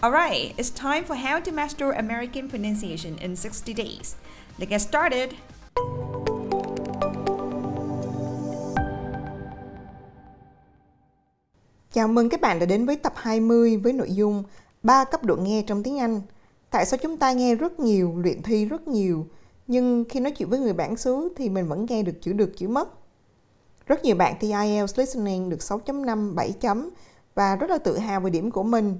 Alright, it's time for how to master American pronunciation in 60 days. Let's get started! Chào mừng các bạn đã đến với tập 20 với nội dung 3 cấp độ nghe trong tiếng Anh. Tại sao chúng ta nghe rất nhiều, luyện thi rất nhiều, nhưng khi nói chuyện với người bản xứ thì mình vẫn nghe được chữ được chữ mất. Rất nhiều bạn thi IELTS listening được 6.5, 7 chấm và rất là tự hào về điểm của mình.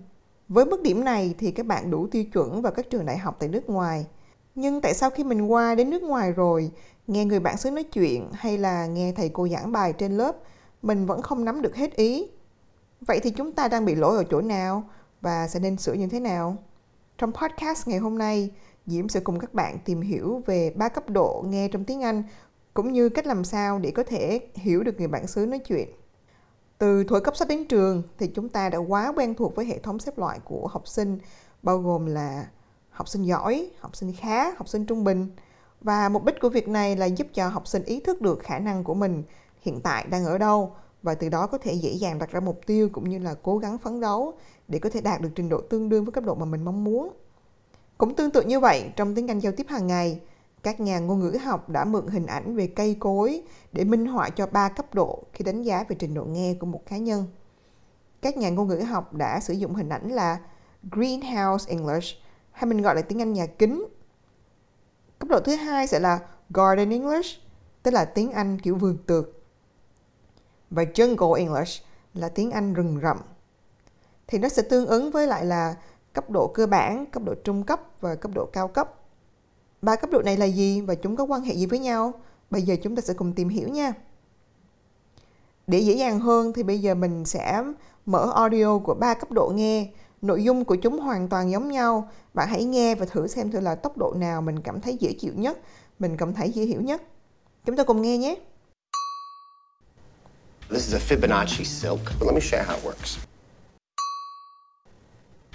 Với mức điểm này thì các bạn đủ tiêu chuẩn vào các trường đại học tại nước ngoài. Nhưng tại sao khi mình qua đến nước ngoài rồi, nghe người bản xứ nói chuyện hay là nghe thầy cô giảng bài trên lớp, mình vẫn không nắm được hết ý? Vậy thì chúng ta đang bị lỗi ở chỗ nào và sẽ nên sửa như thế nào? Trong podcast ngày hôm nay, Diễm sẽ cùng các bạn tìm hiểu về ba cấp độ nghe trong tiếng Anh cũng như cách làm sao để có thể hiểu được người bản xứ nói chuyện. Từ thuở cấp sách đến trường thì chúng ta đã quá quen thuộc với hệ thống xếp loại của học sinh bao gồm là học sinh giỏi, học sinh khá, học sinh trung bình. Và mục đích của việc này là giúp cho học sinh ý thức được khả năng của mình hiện tại đang ở đâu và từ đó có thể dễ dàng đặt ra mục tiêu cũng như là cố gắng phấn đấu để có thể đạt được trình độ tương đương với cấp độ mà mình mong muốn. Cũng tương tự như vậy, trong tiếng Anh giao tiếp hàng ngày, các nhà ngôn ngữ học đã mượn hình ảnh về cây cối để minh họa cho ba cấp độ khi đánh giá về trình độ nghe của một cá nhân. Các nhà ngôn ngữ học đã sử dụng hình ảnh là greenhouse English hay mình gọi là tiếng Anh nhà kính. Cấp độ thứ hai sẽ là garden English, tức là tiếng Anh kiểu vườn tược. Và jungle English là tiếng Anh rừng rậm. Thì nó sẽ tương ứng với lại là cấp độ cơ bản, cấp độ trung cấp và cấp độ cao cấp. Ba cấp độ này là gì và chúng có quan hệ gì với nhau? Bây giờ chúng ta sẽ cùng tìm hiểu nha. Để dễ dàng hơn thì bây giờ mình sẽ mở audio của ba cấp độ nghe. Nội dung của chúng hoàn toàn giống nhau. Bạn hãy nghe và thử xem thử là tốc độ nào mình cảm thấy dễ chịu nhất, mình cảm thấy dễ hiểu nhất. Chúng ta cùng nghe nhé. This is a Fibonacci silk, let me show you how it works.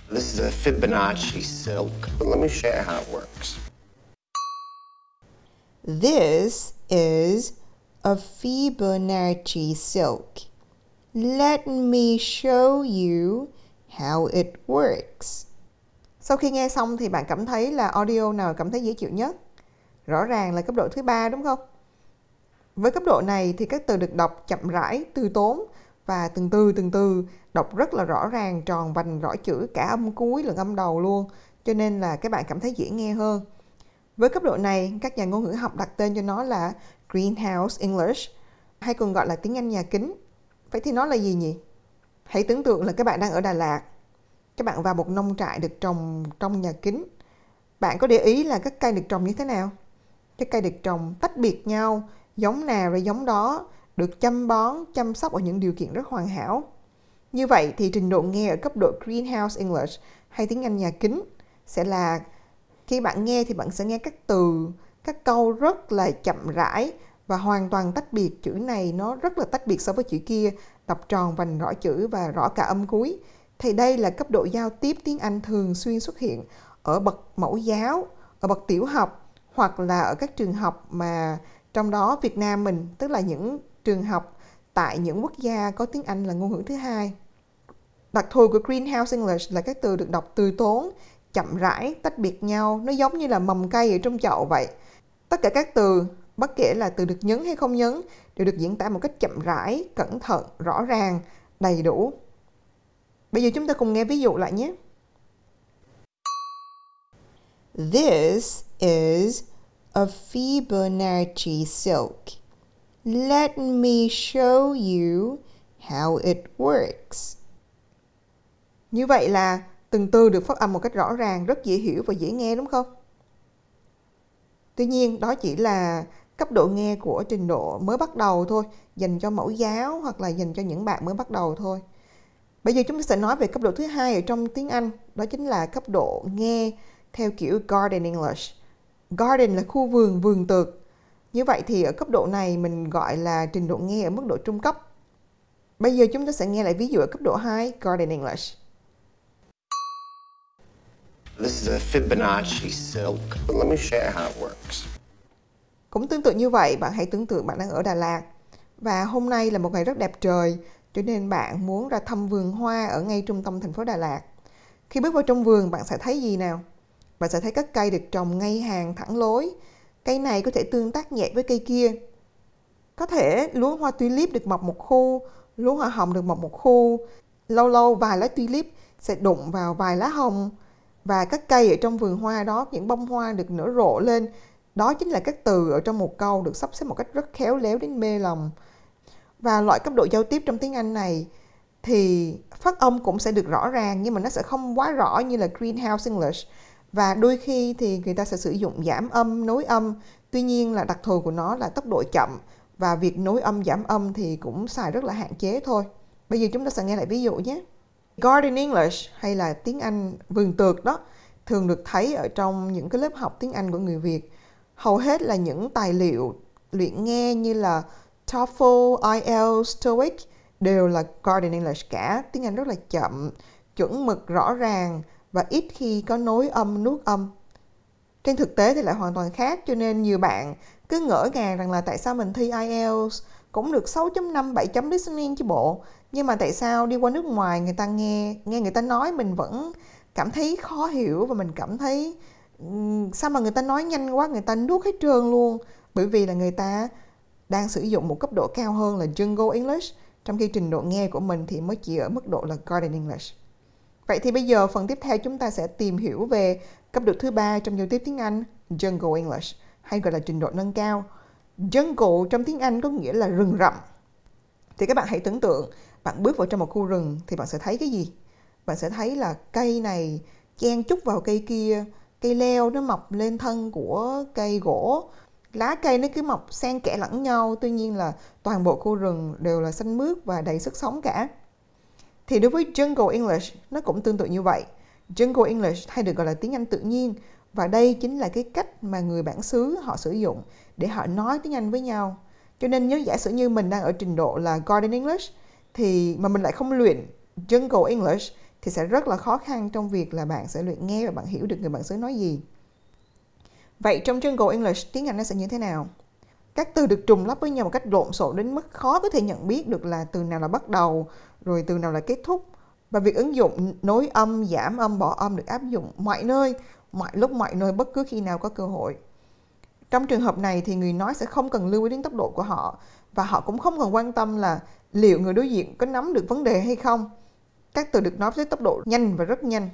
This is a Fibonacci silk, let me show you how it works. This is a Fibonacci silk. Let me show you how it works. Sau khi nghe xong thì bạn cảm thấy là audio nào cảm thấy dễ chịu nhất? Rõ ràng là cấp độ thứ ba đúng không? Với cấp độ này thì các từ được đọc chậm rãi, từ tốn và từng từ từng từ đọc rất là rõ ràng, tròn vành rõ chữ cả âm cuối lẫn âm đầu luôn. Cho nên là các bạn cảm thấy dễ nghe hơn. Với cấp độ này, các nhà ngôn ngữ học đặt tên cho nó là Greenhouse English, hay còn gọi là tiếng Anh nhà kính. Vậy thì nó là gì nhỉ? Hãy tưởng tượng là các bạn đang ở Đà Lạt. Các bạn vào một nông trại được trồng trong nhà kính. Bạn có để ý là các cây được trồng như thế nào? Các cây được trồng tách biệt nhau, giống nào rồi giống đó, được chăm bón, chăm sóc ở những điều kiện rất hoàn hảo. Như vậy thì trình độ nghe ở cấp độ Greenhouse English hay tiếng Anh nhà kính sẽ là khi bạn nghe thì bạn sẽ nghe các từ, các câu rất là chậm rãi và hoàn toàn tách biệt. Chữ này nó rất là tách biệt so với chữ kia, đọc tròn vành rõ chữ và rõ cả âm cuối. Thì đây là cấp độ giao tiếp tiếng Anh thường xuyên xuất hiện ở bậc mẫu giáo, ở bậc tiểu học hoặc là ở các trường học mà trong đó Việt Nam mình tức là những trường học tại những quốc gia có tiếng Anh là ngôn ngữ thứ hai. Đặc thù của Greenhouse English là các từ được đọc từ tốn, chậm rãi, tách biệt nhau, nó giống như là mầm cây ở trong chậu vậy. Tất cả các từ, bất kể là từ được nhấn hay không nhấn, đều được diễn tả một cách chậm rãi, cẩn thận, rõ ràng, đầy đủ. Bây giờ chúng ta cùng nghe ví dụ lại nhé. This is a Fibonacci silk. Let me show you how it works. Như vậy là từng từ được phát âm một cách rõ ràng, rất dễ hiểu và dễ nghe đúng không? Tuy nhiên, đó chỉ là cấp độ nghe của trình độ mới bắt đầu thôi, dành cho mẫu giáo hoặc là dành cho những bạn mới bắt đầu thôi. Bây giờ chúng ta sẽ nói về cấp độ thứ hai ở trong tiếng Anh, đó chính là cấp độ nghe theo kiểu Garden English. Garden là khu vườn, vườn tược. Như vậy thì ở cấp độ này mình gọi là trình độ nghe ở mức độ trung cấp. Bây giờ chúng ta sẽ nghe lại ví dụ ở cấp độ 2, Garden English. This is a Fibonacci silk. Let me show you how it works. Cũng tương tự như vậy, bạn hãy tưởng tượng bạn đang ở Đà Lạt và hôm nay là một ngày rất đẹp trời, cho nên bạn muốn ra thăm vườn hoa ở ngay trung tâm thành phố Đà Lạt. Khi bước vào trong vườn, bạn sẽ thấy gì nào? Bạn sẽ thấy các cây được trồng ngay hàng thẳng lối. Cây này có thể tương tác nhẹ với cây kia. Có thể lúa hoa tulip được mọc một khu, lúa hoa hồng được mọc một khu. Lâu lâu vài lá tulip sẽ đụng vào vài lá hồng và các cây ở trong vườn hoa đó, những bông hoa được nở rộ lên. Đó chính là các từ ở trong một câu được sắp xếp một cách rất khéo léo đến mê lòng. Và loại cấp độ giao tiếp trong tiếng Anh này thì phát âm cũng sẽ được rõ ràng nhưng mà nó sẽ không quá rõ như là greenhouse English và đôi khi thì người ta sẽ sử dụng giảm âm nối âm tuy nhiên là đặc thù của nó là tốc độ chậm và việc nối âm giảm âm thì cũng xài rất là hạn chế thôi bây giờ chúng ta sẽ nghe lại ví dụ nhé Garden English hay là tiếng Anh vườn tược đó thường được thấy ở trong những cái lớp học tiếng Anh của người Việt hầu hết là những tài liệu luyện nghe như là TOEFL, IELTS, TOEIC đều là Garden English cả tiếng Anh rất là chậm chuẩn mực rõ ràng và ít khi có nối âm nuốt âm. Trên thực tế thì lại hoàn toàn khác cho nên nhiều bạn cứ ngỡ ngàng rằng là tại sao mình thi IELTS cũng được 6.5, 7 chấm listening chứ bộ. Nhưng mà tại sao đi qua nước ngoài người ta nghe nghe người ta nói mình vẫn cảm thấy khó hiểu và mình cảm thấy sao mà người ta nói nhanh quá người ta nuốt hết trơn luôn bởi vì là người ta đang sử dụng một cấp độ cao hơn là Jungle English trong khi trình độ nghe của mình thì mới chỉ ở mức độ là Garden English. Vậy thì bây giờ phần tiếp theo chúng ta sẽ tìm hiểu về cấp độ thứ ba trong giao tiếp tiếng Anh, Jungle English, hay gọi là trình độ nâng cao. Jungle trong tiếng Anh có nghĩa là rừng rậm. Thì các bạn hãy tưởng tượng, bạn bước vào trong một khu rừng thì bạn sẽ thấy cái gì? Bạn sẽ thấy là cây này chen chúc vào cây kia, cây leo nó mọc lên thân của cây gỗ, lá cây nó cứ mọc xen kẽ lẫn nhau, tuy nhiên là toàn bộ khu rừng đều là xanh mướt và đầy sức sống cả. Thì đối với Jungle English, nó cũng tương tự như vậy. Jungle English hay được gọi là tiếng Anh tự nhiên và đây chính là cái cách mà người bản xứ họ sử dụng để họ nói tiếng Anh với nhau. Cho nên nếu giả sử như mình đang ở trình độ là Garden English thì mà mình lại không luyện Jungle English thì sẽ rất là khó khăn trong việc là bạn sẽ luyện nghe và bạn hiểu được người bản xứ nói gì. Vậy trong Jungle English tiếng Anh nó sẽ như thế nào? Các từ được trùng lắp với nhau một cách lộn xộn đến mức khó có thể nhận biết được là từ nào là bắt đầu, rồi từ nào là kết thúc. Và việc ứng dụng nối âm, giảm âm, bỏ âm được áp dụng mọi nơi, mọi lúc, mọi nơi, bất cứ khi nào có cơ hội. Trong trường hợp này thì người nói sẽ không cần lưu ý đến tốc độ của họ và họ cũng không cần quan tâm là liệu người đối diện có nắm được vấn đề hay không. Các từ được nói với tốc độ nhanh và rất nhanh.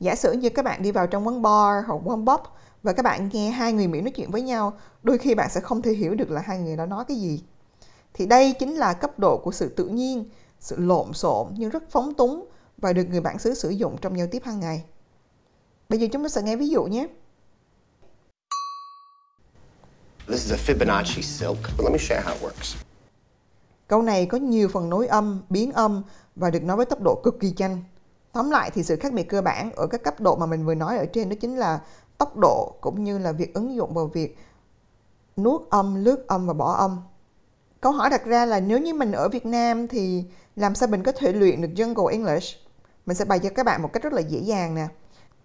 Giả sử như các bạn đi vào trong quán bar hoặc quán pub và các bạn nghe hai người Mỹ nói chuyện với nhau, đôi khi bạn sẽ không thể hiểu được là hai người đó nói cái gì. Thì đây chính là cấp độ của sự tự nhiên, sự lộn xộn nhưng rất phóng túng và được người bản xứ sử dụng trong giao tiếp hàng ngày. Bây giờ chúng ta sẽ nghe ví dụ nhé. This is a Fibonacci silk. Let me show you how it works. Câu này có nhiều phần nối âm, biến âm và được nói với tốc độ cực kỳ nhanh. Tóm lại thì sự khác biệt cơ bản ở các cấp độ mà mình vừa nói ở trên đó chính là tốc độ cũng như là việc ứng dụng vào việc nuốt âm, lướt âm và bỏ âm. Câu hỏi đặt ra là nếu như mình ở Việt Nam thì làm sao mình có thể luyện được Jungle English? Mình sẽ bày cho các bạn một cách rất là dễ dàng nè.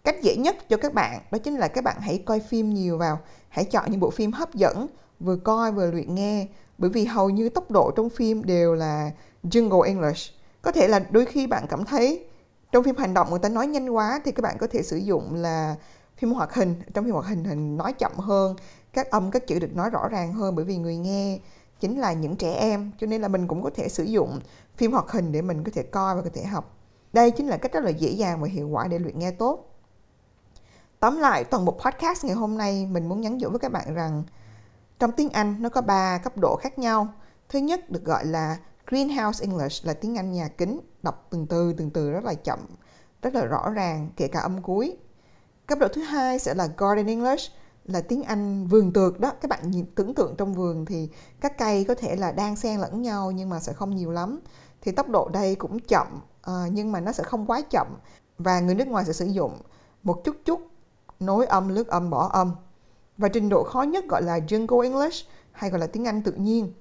Cách dễ nhất cho các bạn đó chính là các bạn hãy coi phim nhiều vào. Hãy chọn những bộ phim hấp dẫn, vừa coi vừa luyện nghe. Bởi vì hầu như tốc độ trong phim đều là Jungle English. Có thể là đôi khi bạn cảm thấy trong phim hành động người ta nói nhanh quá thì các bạn có thể sử dụng là phim hoạt hình trong phim hoạt hình hình nói chậm hơn các âm các chữ được nói rõ ràng hơn bởi vì người nghe chính là những trẻ em cho nên là mình cũng có thể sử dụng phim hoạt hình để mình có thể coi và có thể học đây chính là cách rất là dễ dàng và hiệu quả để luyện nghe tốt Tóm lại, toàn bộ podcast ngày hôm nay mình muốn nhắn nhủ với các bạn rằng trong tiếng Anh nó có 3 cấp độ khác nhau. Thứ nhất được gọi là Greenhouse English là tiếng Anh nhà kính, đọc từng từ từng từ rất là chậm, rất là rõ ràng, kể cả âm cuối. Cấp độ thứ hai sẽ là Garden English là tiếng Anh vườn tược đó. Các bạn nhìn tưởng tượng trong vườn thì các cây có thể là đang xen lẫn nhau nhưng mà sẽ không nhiều lắm. Thì tốc độ đây cũng chậm ờ, nhưng mà nó sẽ không quá chậm và người nước ngoài sẽ sử dụng một chút chút nối âm, lướt âm, bỏ âm. Và trình độ khó nhất gọi là Jungle English hay gọi là tiếng Anh tự nhiên.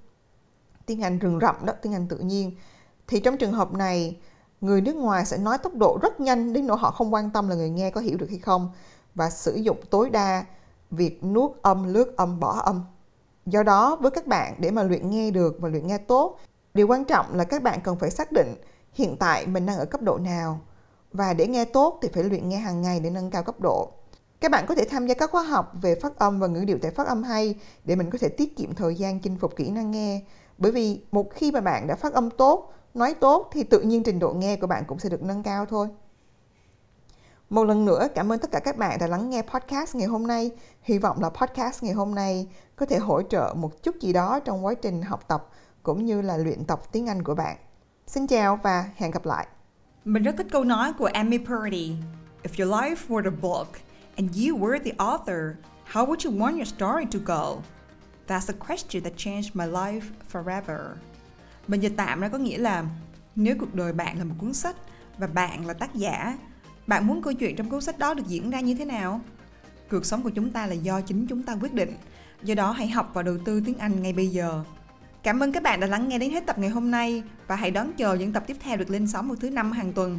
Tiếng Anh rừng rậm đó, tiếng Anh tự nhiên. Thì trong trường hợp này, người nước ngoài sẽ nói tốc độ rất nhanh đến nỗi họ không quan tâm là người nghe có hiểu được hay không và sử dụng tối đa việc nuốt âm, lướt âm, bỏ âm. Do đó, với các bạn để mà luyện nghe được và luyện nghe tốt, điều quan trọng là các bạn cần phải xác định hiện tại mình đang ở cấp độ nào và để nghe tốt thì phải luyện nghe hàng ngày để nâng cao cấp độ. Các bạn có thể tham gia các khóa học về phát âm và ngữ điệu tại phát âm hay để mình có thể tiết kiệm thời gian chinh phục kỹ năng nghe. Bởi vì một khi mà bạn đã phát âm tốt, nói tốt thì tự nhiên trình độ nghe của bạn cũng sẽ được nâng cao thôi. Một lần nữa cảm ơn tất cả các bạn đã lắng nghe podcast ngày hôm nay. Hy vọng là podcast ngày hôm nay có thể hỗ trợ một chút gì đó trong quá trình học tập cũng như là luyện tập tiếng Anh của bạn. Xin chào và hẹn gặp lại. Mình rất thích câu nói của Amy Purdy. If your life were a book and you were the author, how would you want your story to go? That's a question that changed my life forever. Mình dịch tạm ra có nghĩa là nếu cuộc đời bạn là một cuốn sách và bạn là tác giả, bạn muốn câu chuyện trong cuốn sách đó được diễn ra như thế nào? Cuộc sống của chúng ta là do chính chúng ta quyết định. Do đó hãy học và đầu tư tiếng Anh ngay bây giờ. Cảm ơn các bạn đã lắng nghe đến hết tập ngày hôm nay và hãy đón chờ những tập tiếp theo được lên sóng vào thứ năm hàng tuần.